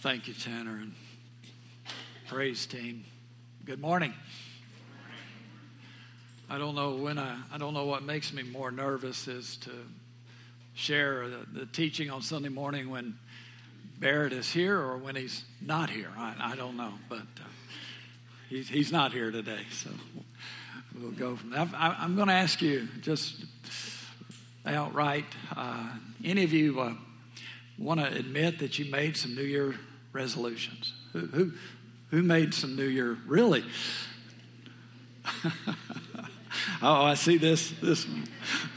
Thank you, Tanner, and praise team. Good morning. I don't know when I, I don't know what makes me more nervous is to share the, the teaching on Sunday morning when Barrett is here or when he's not here. I, I don't know, but uh, he's, he's not here today, so we'll go from there. I, am going to ask you just outright uh, any of you uh, want to admit that you made some New Year resolutions? Who, who, who made some New Year? Really? oh, I see this this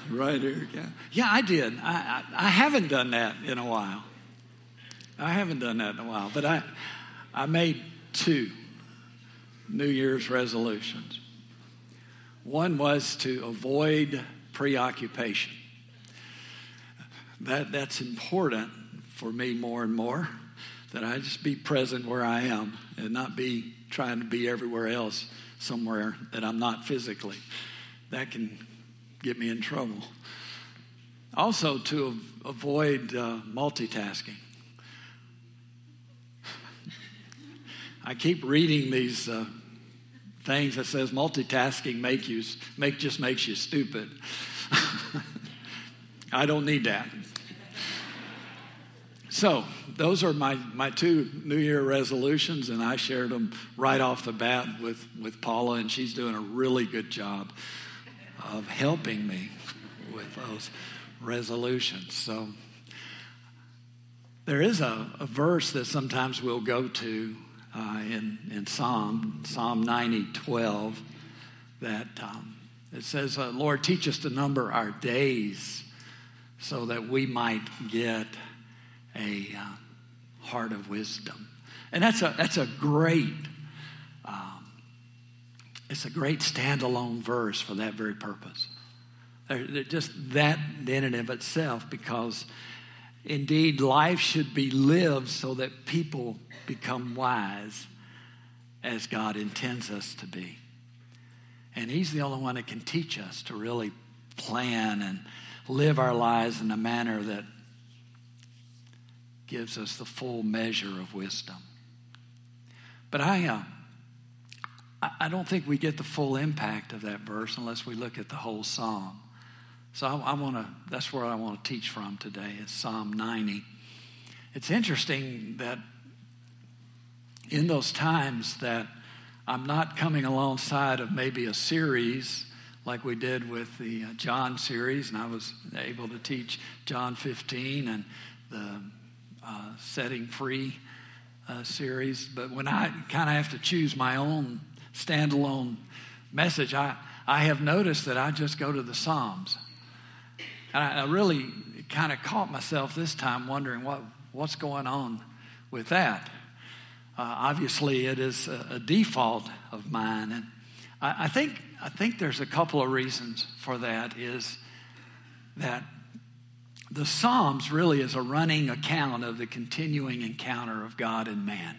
right here. Yeah, yeah I did. I, I, I haven't done that in a while. I haven't done that in a while, but I I made two New Year's resolutions. One was to avoid preoccupation. That that's important for me more and more. That I just be present where I am and not be trying to be everywhere else somewhere that I'm not physically that can get me in trouble. Also, to avoid uh, multitasking. I keep reading these uh, things that says multitasking make you make just makes you stupid. I don't need that. So those are my, my two New Year resolutions, and I shared them right off the bat with, with Paula, and she's doing a really good job of helping me with those resolutions. So there is a, a verse that sometimes we'll go to uh, in, in Psalm, Psalm 90, 12, that um, it says, uh, Lord, teach us to number our days so that we might get a uh, heart of wisdom. And that's a, that's a great it's a great standalone verse for that very purpose. They're just that in and of itself, because indeed life should be lived so that people become wise as God intends us to be. And He's the only one that can teach us to really plan and live our lives in a manner that gives us the full measure of wisdom. But I, uh, I don't think we get the full impact of that verse unless we look at the whole psalm. So I, I want to, that's where I want to teach from today, is Psalm 90. It's interesting that in those times that I'm not coming alongside of maybe a series like we did with the uh, John series, and I was able to teach John 15 and the uh, Setting Free uh, series. But when I kind of have to choose my own standalone message, I, I have noticed that I just go to the Psalms. And I, I really kind of caught myself this time wondering what, what's going on with that. Uh, obviously, it is a, a, default of mine. And I, I, think, I think there's a couple of reasons for that is that the Psalms really is a running account of the continuing encounter of God and man.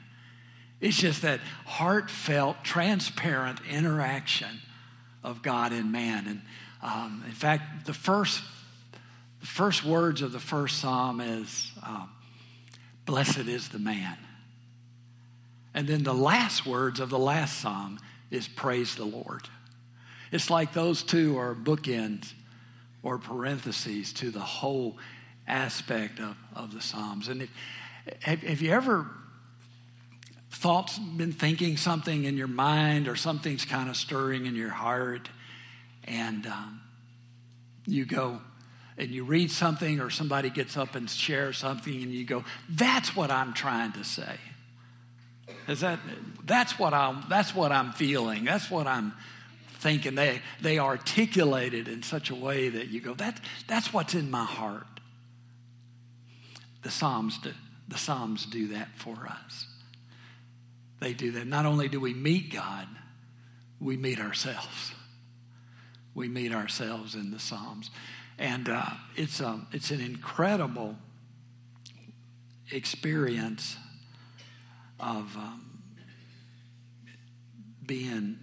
It's just that heartfelt, transparent interaction of God and man. And um, in fact, the first, the first words of the first psalm is, um, Blessed is the man. And then the last words of the last psalm is, Praise the Lord. It's like those two are bookends or parentheses to the whole aspect of, of the Psalms. And if, have, have you ever thoughts been thinking something in your mind or something's kind of stirring in your heart and um, you go and you read something or somebody gets up and shares something and you go that's what i'm trying to say is that that's what i'm that's what i'm feeling that's what i'm thinking they they articulate it in such a way that you go that that's what's in my heart the psalms do the psalms do that for us they do that. Not only do we meet God, we meet ourselves. We meet ourselves in the Psalms. And uh, it's, a, um, it's an incredible experience of um, being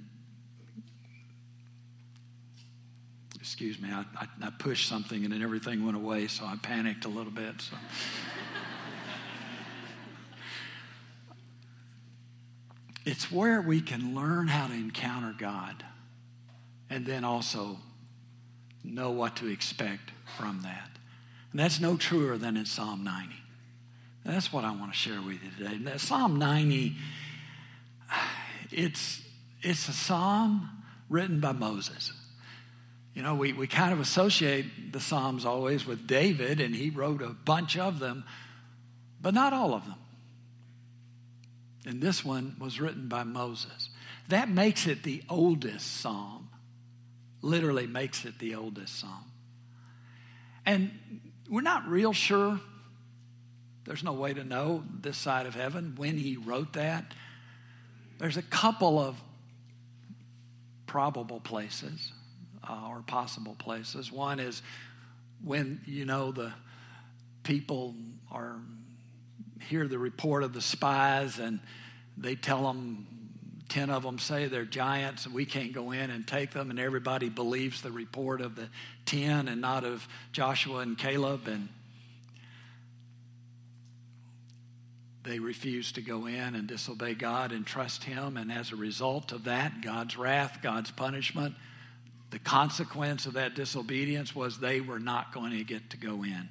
excuse me I, I, I, pushed something and then everything went away so i panicked a little bit so it's where we can learn how to encounter God and then also know what to expect from that. And that's no truer than in Psalm 90. That's what I want to share with you today. Now, psalm 90, it's, it's a psalm written by Moses. You know, we, we kind of associate the Psalms always with David, and he wrote a bunch of them, but not all of them. And this one was written by Moses. That makes it the oldest psalm. Literally makes it the oldest psalm. And we're not real sure. There's no way to know this side of heaven when he wrote that. There's a couple of probable places uh, or possible places. One is when, you know, the people are hear the report of the spies and they tell them 10 of them say they're giants and we can't go in and take them and everybody believes the report of the 10 and not of joshua and caleb and they refuse to go in and disobey god and trust him and as a result of that god's wrath god's punishment the consequence of that disobedience was they were not going to get to go in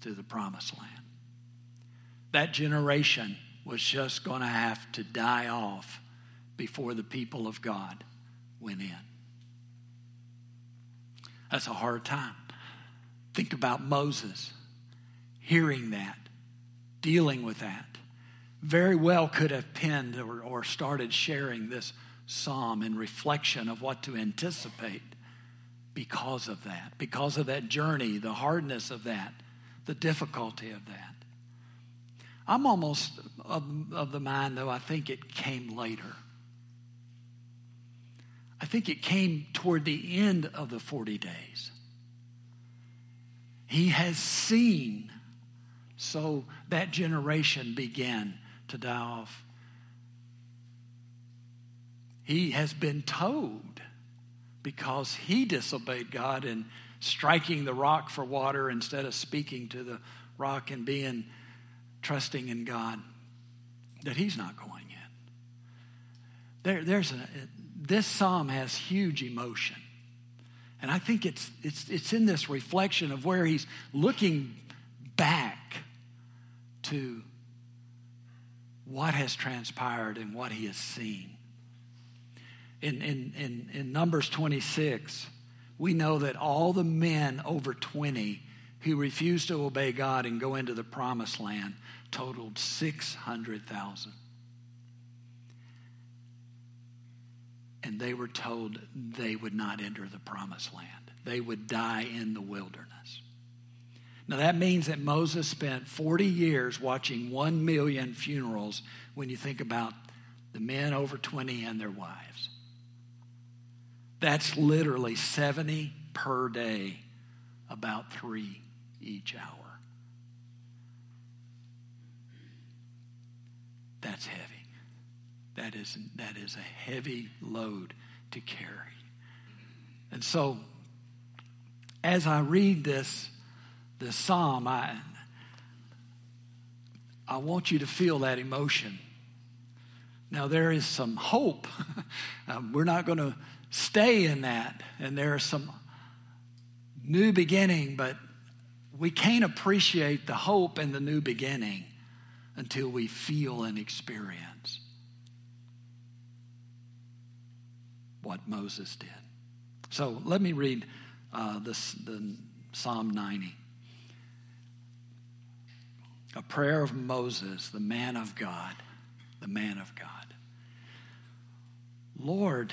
to the promised land that generation was just going to have to die off before the people of God went in. That's a hard time. Think about Moses hearing that, dealing with that. Very well could have penned or, or started sharing this psalm in reflection of what to anticipate because of that, because of that journey, the hardness of that, the difficulty of that. I'm almost of, of the mind, though, I think it came later. I think it came toward the end of the 40 days. He has seen, so that generation began to die off. He has been told because he disobeyed God in striking the rock for water instead of speaking to the rock and being trusting in God that he's not going in. There, there's a, this psalm has huge emotion. And I think it's, it's, it's in this reflection of where he's looking back to what has transpired and what he has seen. In, in, in, in Numbers 26, we know that all the men over 20 who refused to obey God and go into the promised land totaled 600,000. And they were told they would not enter the promised land, they would die in the wilderness. Now, that means that Moses spent 40 years watching 1 million funerals when you think about the men over 20 and their wives. That's literally 70 per day, about three each hour. That's heavy. That is, that is a heavy load to carry. And so, as I read this, this psalm, I, I want you to feel that emotion. Now, there is some hope. um, we're not going to stay in that, and there is some new beginning, but we can't appreciate the hope and the new beginning until we feel and experience what Moses did. So let me read uh, this, the Psalm 90. A prayer of Moses, the man of God, the man of God. Lord,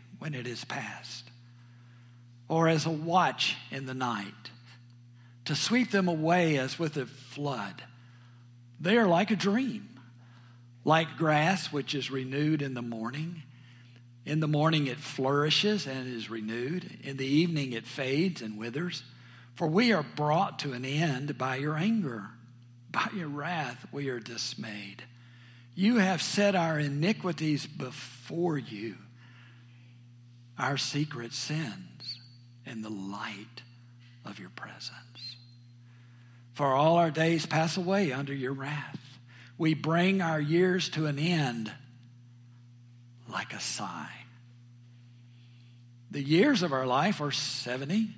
when it is past, or as a watch in the night, to sweep them away as with a flood. They are like a dream like grass which is renewed in the morning. In the morning it flourishes and is renewed. In the evening it fades and withers. For we are brought to an end by your anger. By your wrath we are dismayed. You have set our iniquities before you, our secret sins in the light of your presence. For all our days pass away under your wrath. We bring our years to an end like a sigh. The years of our life are 70,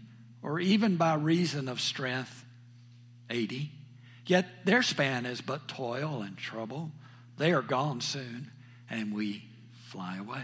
or even by reason of strength, 80. Yet their span is but toil and trouble. They are gone soon, and we fly away.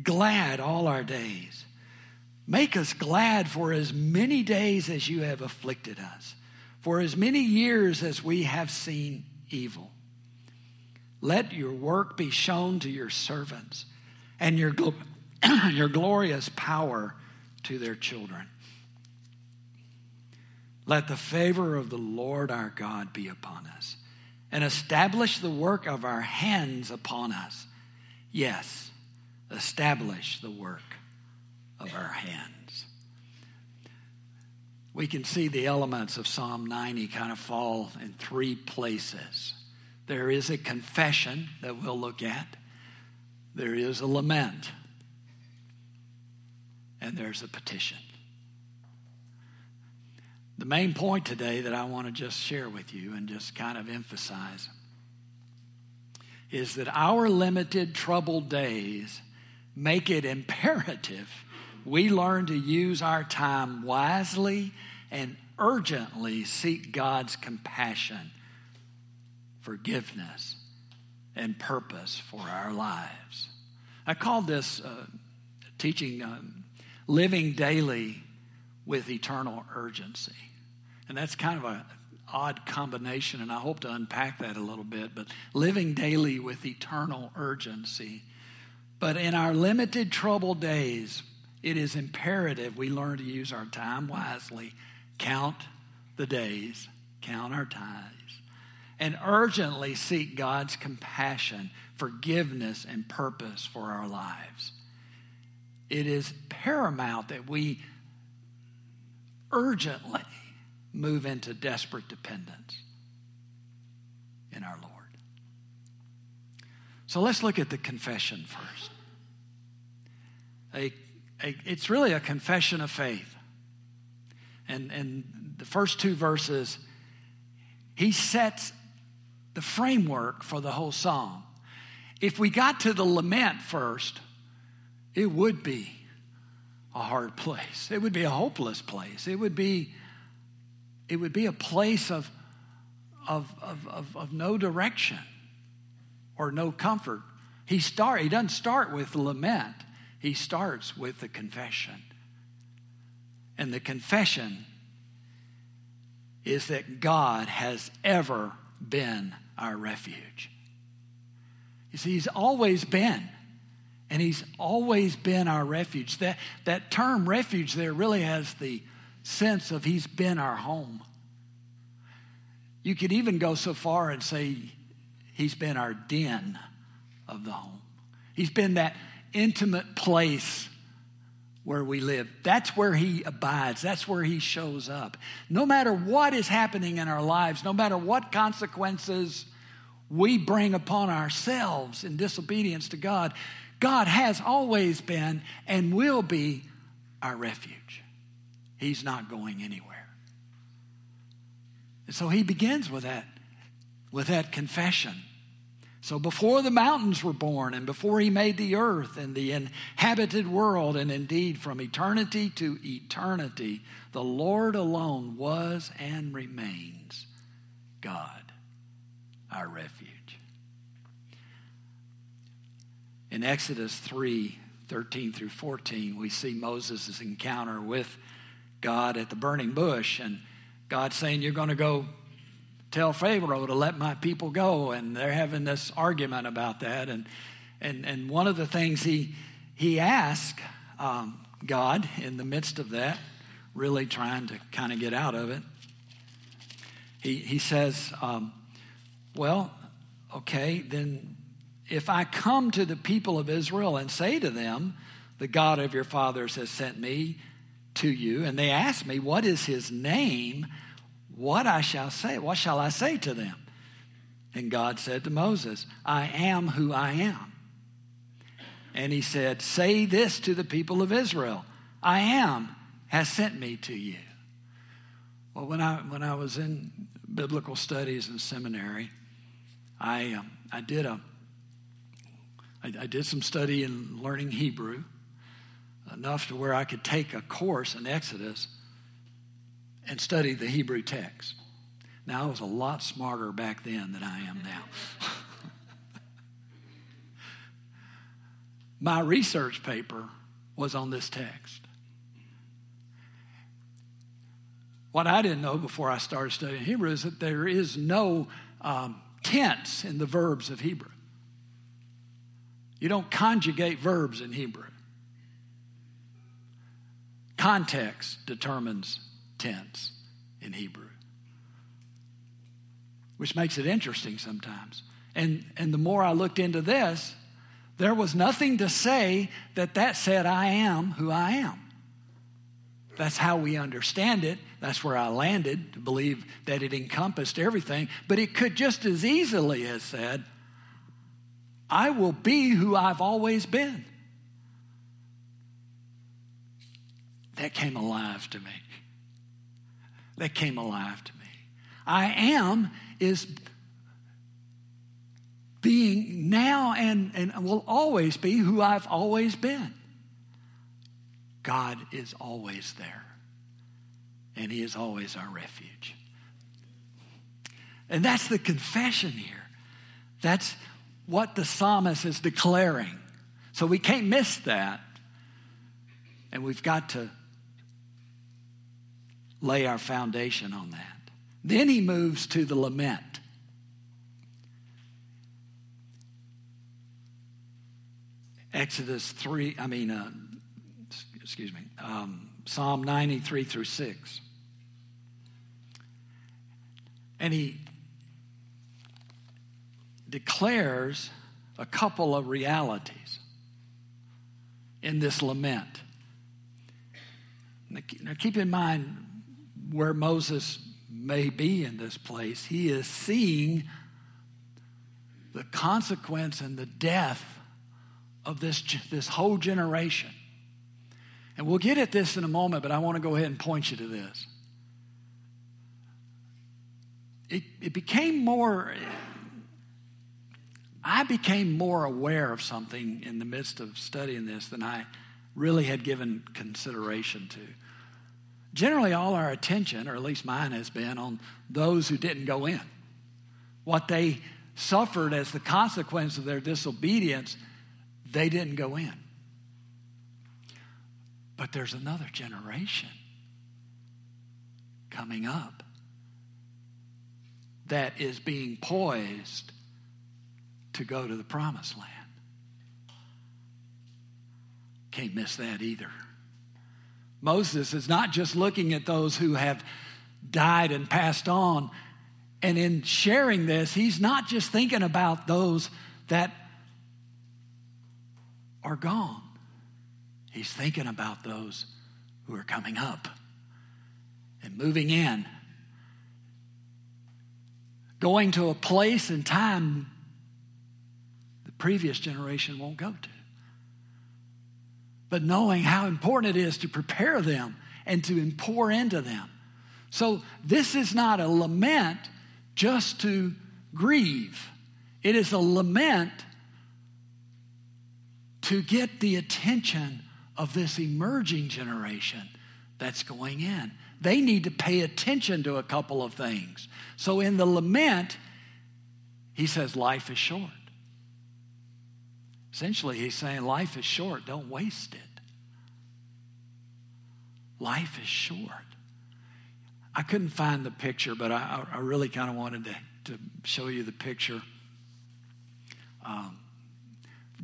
glad all our days. Make us glad for as many days as you have afflicted us, for as many years as we have seen evil. Let your work be shown to your servants and your, your glorious power to their children. Let the favor of the Lord our God be upon us and establish the work of our hands upon us. Yes, establish the work of our hands. We can see the elements of Psalm 90 kind of fall in three places. There is a confession that we'll look at, there is a lament, and there's a petition. The main point today that I want to just share with you and just kind of emphasize is that our limited, troubled days make it imperative we learn to use our time wisely and urgently seek God's compassion, forgiveness, and purpose for our lives. I called this uh, teaching um, Living Daily with Eternal Urgency. And that's kind of an odd combination, and I hope to unpack that a little bit. But living daily with eternal urgency. But in our limited, troubled days, it is imperative we learn to use our time wisely, count the days, count our times, and urgently seek God's compassion, forgiveness, and purpose for our lives. It is paramount that we urgently move into desperate dependence in our Lord. So let's look at the confession first. A, a, it's really a confession of faith. And, and the first two verses, he sets the framework for the whole psalm. If we got to the lament first, it would be a hard place. It would be a hopeless place. It would be it would be a place of, of, of, of, of no direction or no comfort. He, start, he doesn't start with lament, he starts with the confession. And the confession is that God has ever been our refuge. You see, He's always been, and He's always been our refuge. That, that term refuge there really has the sense of He's been our home. You could even go so far and say He's been our den of the home. He's been that intimate place where we live. That's where He abides, that's where He shows up. No matter what is happening in our lives, no matter what consequences we bring upon ourselves in disobedience to God, God has always been and will be our refuge. He's not going anywhere. And so he begins with that, with that confession. So before the mountains were born, and before he made the earth and the inhabited world, and indeed from eternity to eternity, the Lord alone was and remains God, our refuge. in Exodus 3 13 through 14, we see Moses' encounter with God at the burning bush, and God saying, You're going to go tell Pharaoh to let my people go. And they're having this argument about that. And, and, and one of the things he, he asked um, God in the midst of that, really trying to kind of get out of it, he, he says, um, Well, okay, then if I come to the people of Israel and say to them, The God of your fathers has sent me to you, and they ask me, What is his name? What I shall say, what shall I say to them? And God said to Moses, I am who I am. And he said, Say this to the people of Israel I am has sent me to you. Well, when I, when I was in biblical studies in seminary, I, um, I did a I, I did some study in learning Hebrew, enough to where I could take a course in Exodus and study the Hebrew text. Now, I was a lot smarter back then than I am now. My research paper was on this text. What I didn't know before I started studying Hebrew is that there is no um, tense in the verbs of Hebrew. You don't conjugate verbs in Hebrew. Context determines tense in Hebrew, which makes it interesting sometimes. And, and the more I looked into this, there was nothing to say that that said, I am who I am. That's how we understand it. That's where I landed to believe that it encompassed everything. But it could just as easily have said, I will be who I've always been. That came alive to me. That came alive to me. I am is being now and, and will always be who I've always been. God is always there, and He is always our refuge. And that's the confession here. That's what the psalmist is declaring. So we can't miss that. And we've got to lay our foundation on that. Then he moves to the lament. Exodus 3, I mean, uh, excuse me, um, Psalm 93 through 6. And he declares a couple of realities in this lament. Now, keep in mind where Moses may be in this place. He is seeing the consequence and the death of this, this whole generation. And we'll get at this in a moment, but I want to go ahead and point you to this. It, it became more I became more aware of something in the midst of studying this than I really had given consideration to. Generally, all our attention, or at least mine, has been on those who didn't go in. What they suffered as the consequence of their disobedience, they didn't go in. But there's another generation coming up that is being poised to go to the promised land. Can't miss that either. Moses is not just looking at those who have died and passed on. And in sharing this, he's not just thinking about those that are gone, he's thinking about those who are coming up and moving in, going to a place and time the previous generation won't go to. But knowing how important it is to prepare them and to pour into them. So this is not a lament just to grieve, it is a lament to get the attention of this emerging generation that's going in. They need to pay attention to a couple of things. So in the lament, he says, Life is short. Essentially, he's saying life is short, don't waste it. Life is short. I couldn't find the picture, but I, I really kind of wanted to, to show you the picture. Um,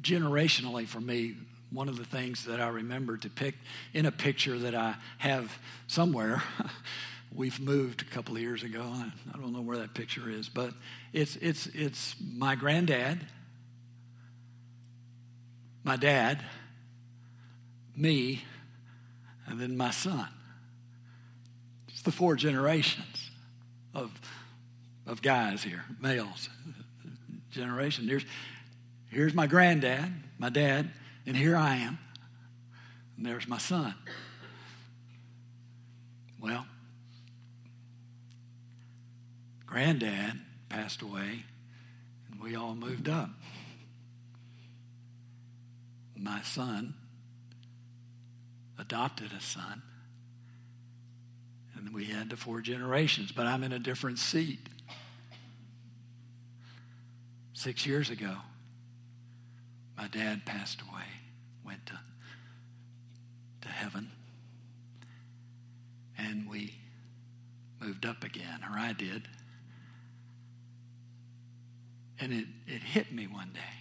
generationally, for me, one of the things that I remember to pick in a picture that I have somewhere. We've moved a couple of years ago. I don't know where that picture is, but it's it's it's my granddad, my dad, me, and then my son. It's the four generations of of guys here, males. Generation. Here's here's my granddad, my dad, and here I am. And there's my son. Well, granddad passed away, and we all moved up. My son adopted a son, and we had the four generations, but I'm in a different seat. Six years ago, my dad passed away, went to, to heaven, and we moved up again, or I did. And it, it hit me one day.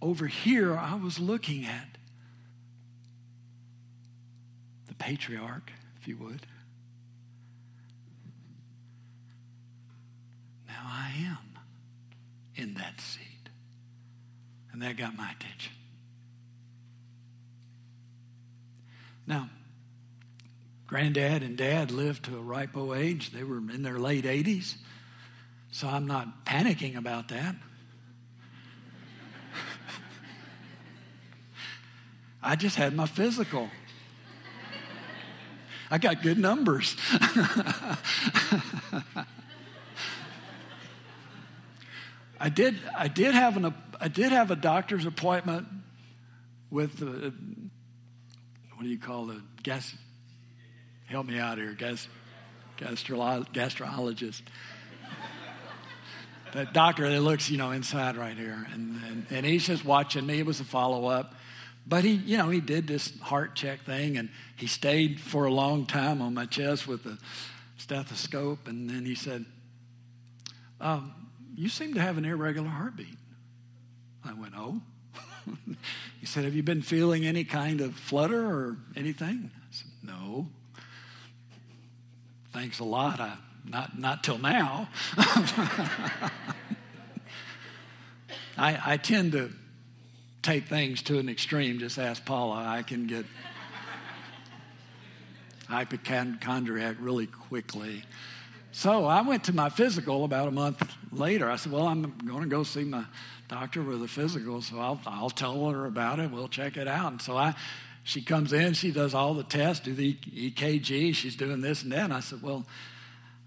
Over here, I was looking at the patriarch, if you would. Now I am in that seat. And that got my attention. Now, granddad and dad lived to a ripe old age. They were in their late 80s. So I'm not panicking about that. I just had my physical. I got good numbers. I did. I did have an. I did have a doctor's appointment with the. What do you call it? Gas. Help me out here, gas, gastro, gastrologist. that doctor that looks, you know, inside right here, and, and and he's just watching me. It was a follow up, but he, you know, he did this heart check thing, and he stayed for a long time on my chest with the stethoscope, and then he said. Um, you seem to have an irregular heartbeat. I went, Oh. he said, Have you been feeling any kind of flutter or anything? I said, No. Thanks a lot. I, not, not till now. I, I tend to take things to an extreme. Just ask Paula. I can get hypochondriac really quickly. So I went to my physical about a month later. I said, Well, I'm going to go see my doctor with a physical, so I'll, I'll tell her about it. We'll check it out. And so I, she comes in, she does all the tests, do the EKG, she's doing this and that. And I said, Well,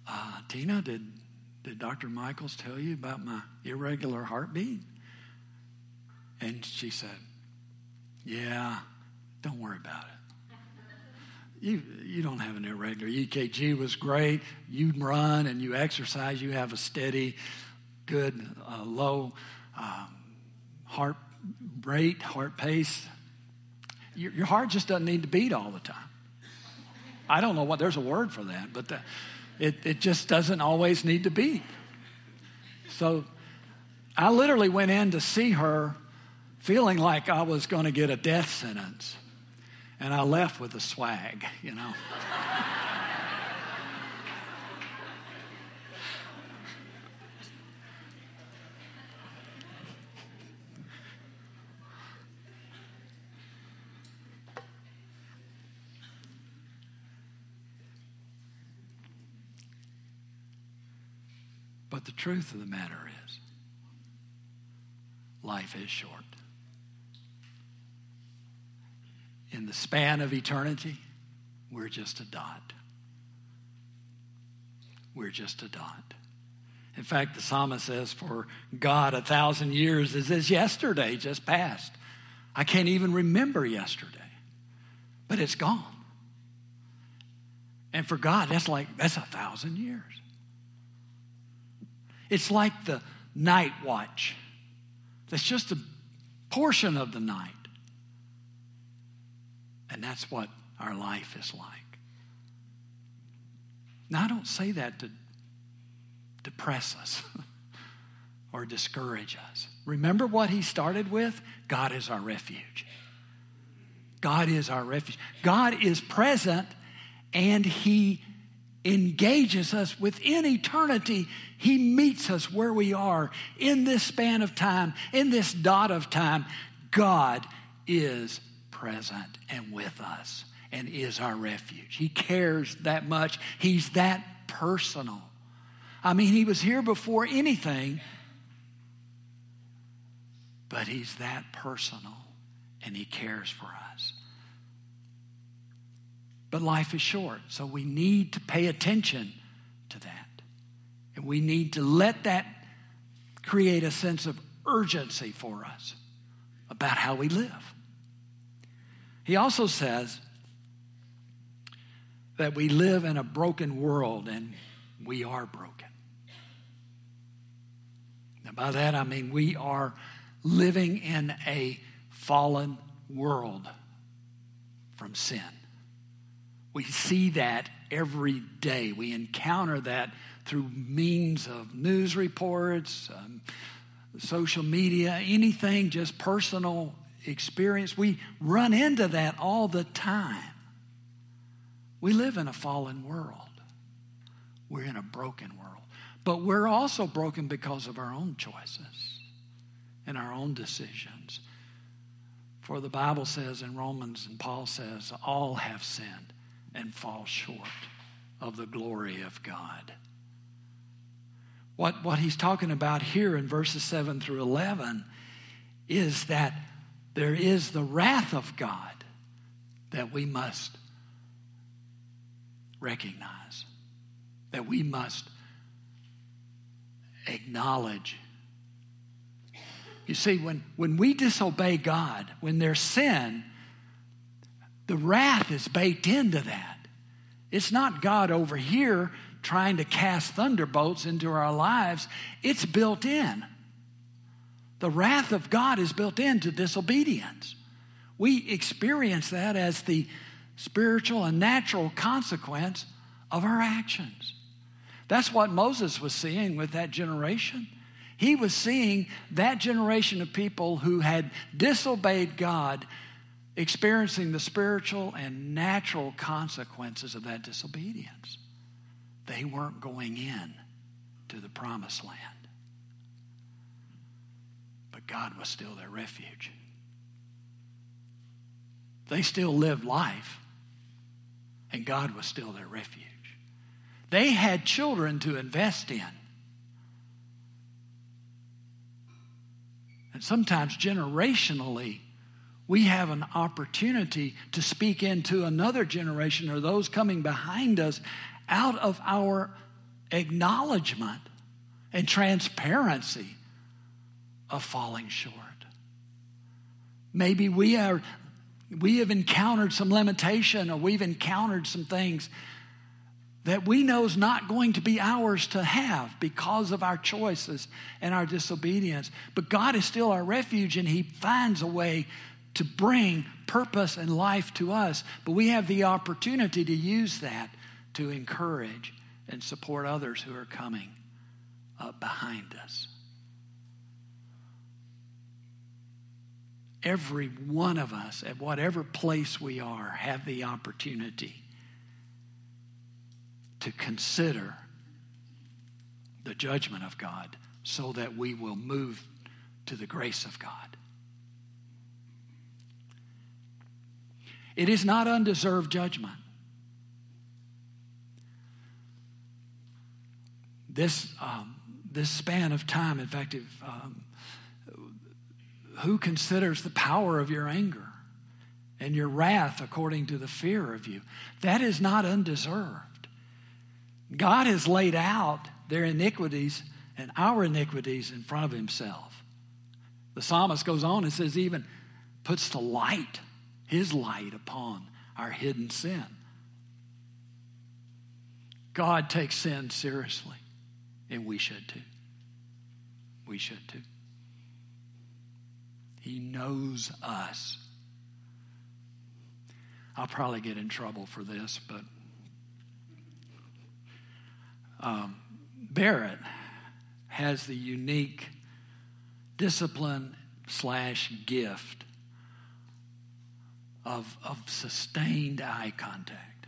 uh, Tina, did, did Dr. Michaels tell you about my irregular heartbeat? And she said, Yeah, don't worry about it you, you don't have an irregular EKG was great. You run and you exercise. You have a steady, good, uh, low um, heart rate, heart pace. Your, your, heart just doesn't need to beat all the time. I don't know what there's a word for that, but the, it, it just doesn't always need to beat. So I literally went in to see her feeling like I was going to get a death sentence. And I left with a swag, you know. But the truth of the matter is, life is short. In the span of eternity, we're just a dot. We're just a dot. In fact, the psalmist says, For God, a thousand years is as yesterday just passed. I can't even remember yesterday, but it's gone. And for God, that's like, that's a thousand years. It's like the night watch That's just a portion of the night. And that's what our life is like. Now, I don't say that to depress us or discourage us. Remember what he started with? God is our refuge. God is our refuge. God is present and he engages us within eternity. He meets us where we are in this span of time, in this dot of time. God is present and with us and is our refuge. He cares that much. He's that personal. I mean, He was here before anything, but He's that personal and He cares for us. But life is short, so we need to pay attention to that. And we need to let that create a sense of urgency for us about how we live. He also says that we live in a broken world and we are broken. Now, by that I mean we are living in a fallen world from sin. We see that every day. We encounter that through means of news reports, um, social media, anything, just personal experience. We run into that all the time. We live in a fallen world. We're in a broken world. But we're also broken because of our own choices and our own decisions. For the Bible says in Romans, and Paul says, all have sinned and fall short of the glory of God. What, what he's talking about here in verses 7 through 11 is that there is the wrath of God that we must recognize, that we must acknowledge. You see, when, when we disobey God, when there's sin, the wrath is baked into that. It's not God over here trying to cast thunderbolts into our lives, it's built in. The wrath of God is built into disobedience. We experience that as the spiritual and natural consequence of our actions. That's what Moses was seeing with that generation. He was seeing that generation of people who had disobeyed God experiencing the spiritual and natural consequences of that disobedience. They weren't going in to the promised land. God was still their refuge. They still lived life and God was still their refuge. They had children to invest in. And sometimes generationally, we have an opportunity to speak into another generation or those coming behind us out of our acknowledgement and transparency of falling short. Maybe we are we have encountered some limitation or we've encountered some things that we know is not going to be ours to have because of our choices and our disobedience. But God is still our refuge and He finds a way to bring purpose and life to us. But we have the opportunity to use that to encourage and support others who are coming up behind us. Every one of us, at whatever place we are, have the opportunity to consider the judgment of God so that we will move to the grace of God. It is not undeserved judgment. This, um, this span of time, in fact, if, um, who considers the power of your anger and your wrath according to the fear of you? That is not undeserved. God has laid out their iniquities and our iniquities in front of himself. The psalmist goes on and says, even puts the light, his light, upon our hidden sin. God takes sin seriously, and we should too. We should too. He knows us. I'll probably get in trouble for this, but um, Barrett has the unique discipline slash gift of, of sustained eye contact.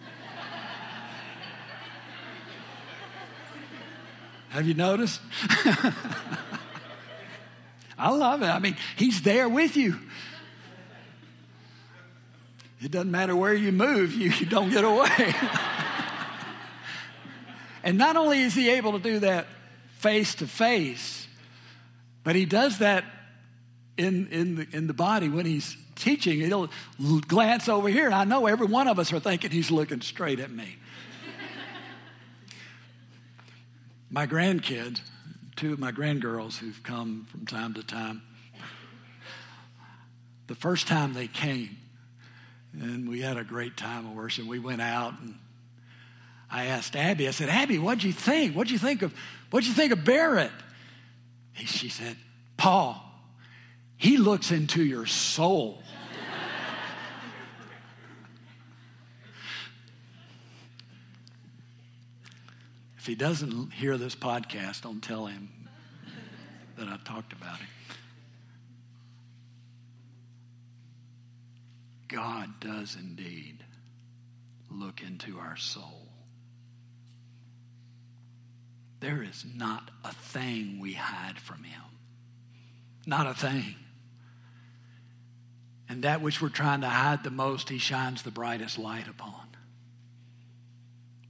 Have you noticed? I love it. I mean, he's there with you. It doesn't matter where you move, you, you don't get away. and not only is he able to do that face to face, but he does that in, in, the, in the body when he's teaching. He'll glance over here, and I know every one of us are thinking he's looking straight at me. my grandkids, two of my grandgirls who've come from time to time, the first time they came, and we had a great time of worship. We went out and I asked Abby, I said, Abby, what'd you think? What'd you think of what'd you think of Barrett? She said, Paul, he looks into your soul. If he doesn't hear this podcast, don't tell him that I talked about him. God does indeed look into our soul. There is not a thing we hide from Him. Not a thing. And that which we're trying to hide the most, He shines the brightest light upon.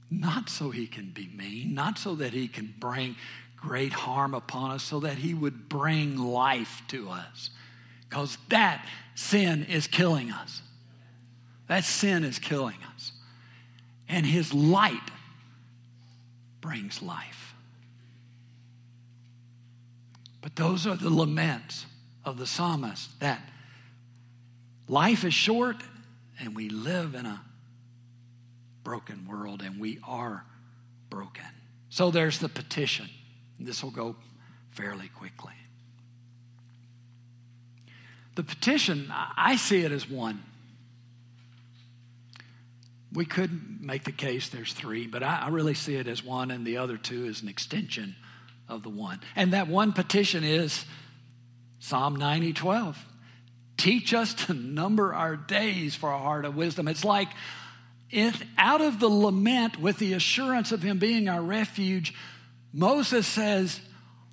Not so He can be mean, not so that He can bring great harm upon us, so that He would bring life to us. Because that sin is killing us. That sin is killing us. And his light brings life. But those are the laments of the psalmist that life is short and we live in a broken world and we are broken. So there's the petition. This will go fairly quickly. The petition, I see it as one. We could make the case there's three, but I, really see it as one, and the other two is an extension of the one. And that one petition is Psalm 90 12. Teach us to number our days for a heart of wisdom. It's like if out of the lament with the assurance of him being our refuge, Moses says,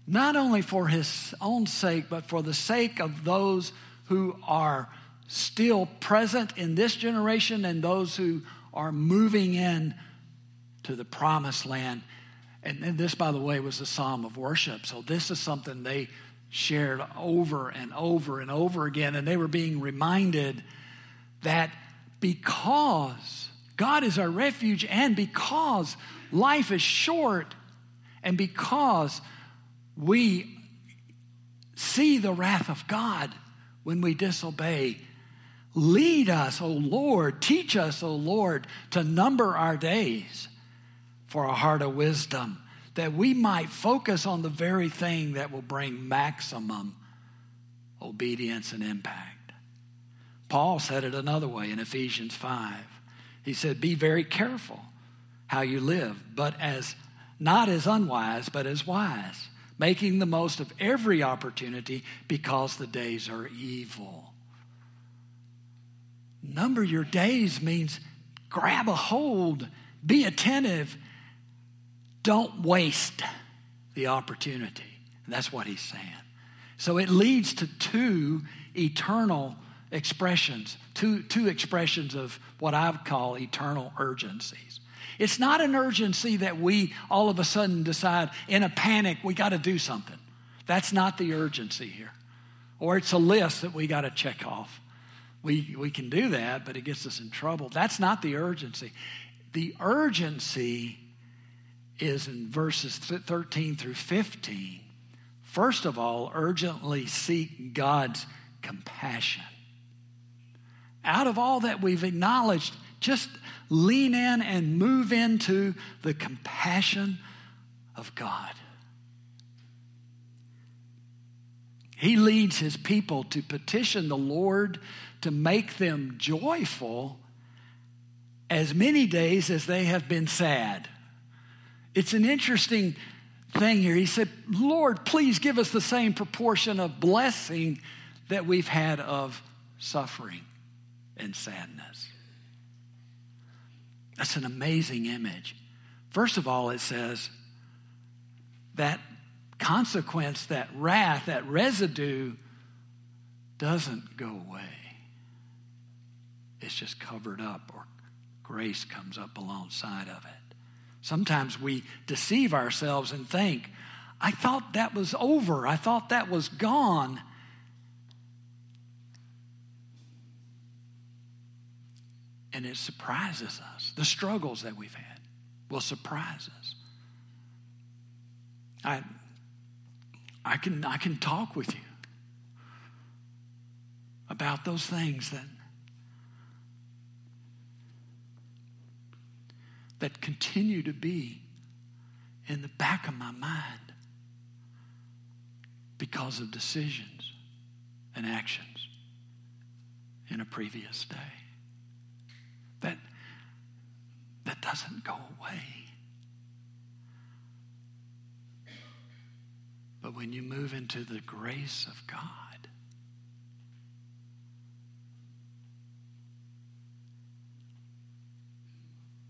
not only for his own sake, but for the sake of those who are still present in this generation and those who are moving in to the promised land. And, and this, by the way, was a psalm of worship. So this is something they shared over and over and over again. And they were being reminded that because God is our refuge and because life is short and because we see the wrath of God when we disobey, Lead us, O Lord. Teach us, O Lord, to number our days for a heart of wisdom, that we might focus on the very thing that will bring maximum obedience and impact. Paul said it another way in Ephesians 5. He said, Be very careful how you live, but as not as unwise, but as wise, making the most of every opportunity because the days are evil. Number your days means grab a hold, be attentive, don't waste the opportunity. And that's what he's saying. So it leads to two eternal expressions, two, two expressions of what I call eternal urgencies. It's not an urgency that we all of a sudden decide in a panic we got to do something. That's not the urgency here. Or it's a list that we got to check off. We, we can do that, but it gets us in trouble. That's not the urgency. The urgency is in verses 13 through 15. First of all, urgently seek God's compassion. Out of all that we've acknowledged, just lean in and move into the compassion of God. He leads his people to petition the Lord to make them joyful as many days as they have been sad. It's an interesting thing here. He said, Lord, please give us the same proportion of blessing that we've had of suffering and sadness. That's an amazing image. First of all, it says that consequence, that wrath, that residue doesn't go away. It's just covered up, or grace comes up alongside of it. Sometimes we deceive ourselves and think, I thought that was over, I thought that was gone. And it surprises us. The struggles that we've had will surprise us. I, I, can, I can talk with you about those things that, that continue to be in the back of my mind because of decisions and actions in a previous day. That, that doesn't go away. But when you move into the grace of God,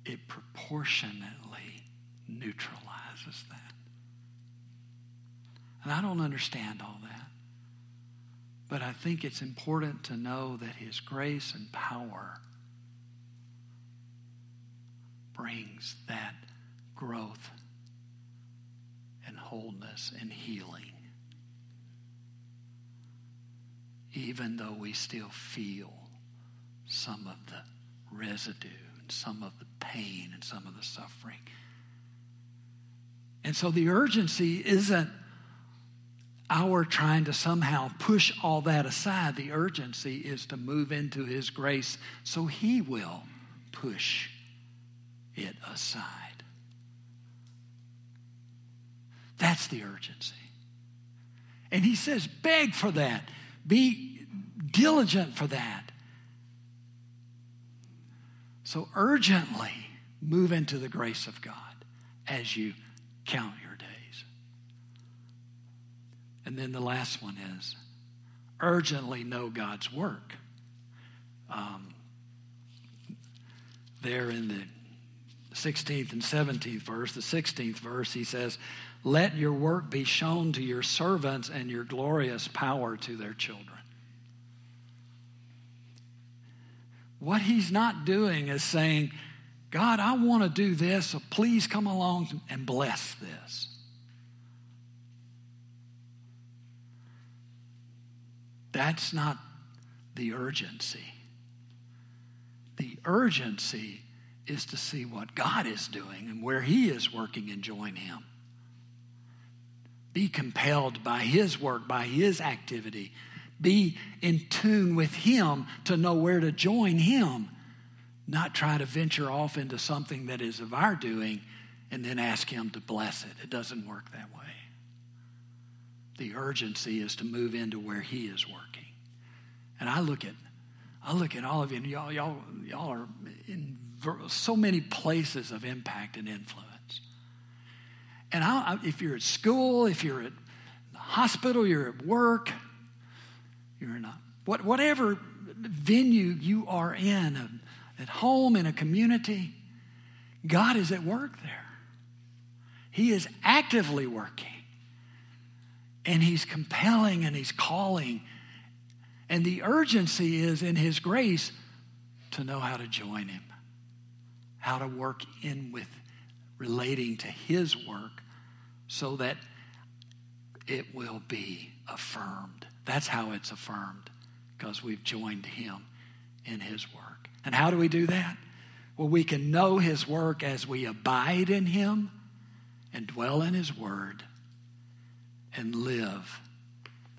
it proportionately neutralizes that. And I don't understand all that. But I think it's important to know that His grace and power brings that growth and wholeness and healing. Even though we still feel some of the residue and some of the pain and some of the suffering. And so the urgency isn't our trying to somehow push all that aside. The urgency is to move into His grace so He will push it aside. That's the urgency. And He says, beg for that, be diligent for that. So urgently move into the grace of God as you count your days. And then the last one is urgently know God's work. Um, there in the 16th and 17th verse, the 16th verse, he says, Let your work be shown to your servants and your glorious power to their children. What he's not doing is saying, God, I want to do this, so please come along and bless this. That's not the urgency. The urgency is to see what God is doing and where He is working and join Him. Be compelled by His work, by His activity, be in tune with Him to know where to join Him, not try to venture off into something that is of our doing and then ask Him to bless it. It doesn't work that way. The urgency is to move into where He is working. And I look at, I look at all of you, and y'all, y'all, y'all are in so many places of impact and influence. And I, if you're at school, if you're at the hospital, you're at work, you're not. What, whatever venue you are in, um, at home, in a community, God is at work there. He is actively working. And He's compelling and He's calling. And the urgency is in His grace to know how to join Him, how to work in with relating to His work so that it will be affirmed. That's how it's affirmed, because we've joined Him in His work. And how do we do that? Well, we can know His work as we abide in Him and dwell in His Word and live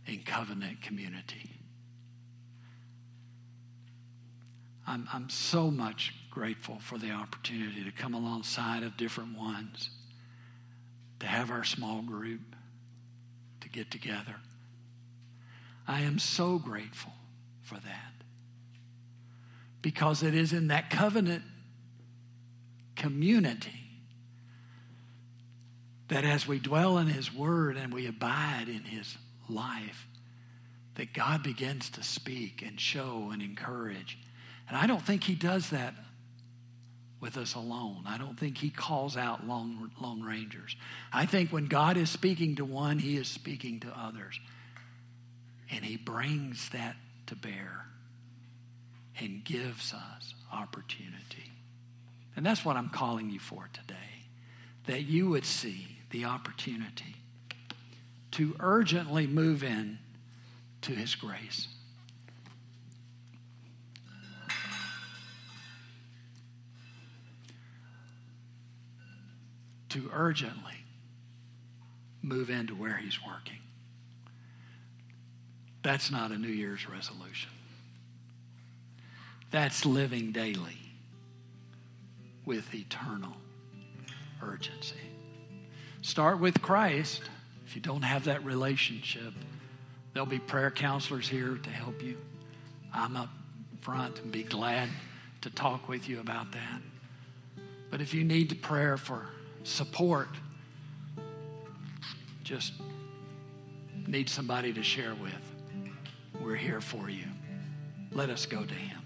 in covenant community. I'm, I'm so much grateful for the opportunity to come alongside of different ones, to have our small group, to get together. I am so grateful for that. Because it is in that covenant community that as we dwell in His Word and we abide in His life, that God begins to speak and show and encourage. And I don't think He does that with us alone. I don't think He calls out lone, lone rangers. I think when God is speaking to one, He is speaking to others. And He brings that to bear and gives us opportunity. And that's what I'm calling you for today that you would see the opportunity to urgently move in to His grace. To urgently move into where He's working. That's not a New Year's resolution. That's living daily with eternal urgency. Start with Christ. If you don't have that relationship, there'll be prayer counselors here to help you. I'm up front and be glad to talk with you about that. But if you need prayer for support, just need somebody to share with, we're here for you. Let us go to Him.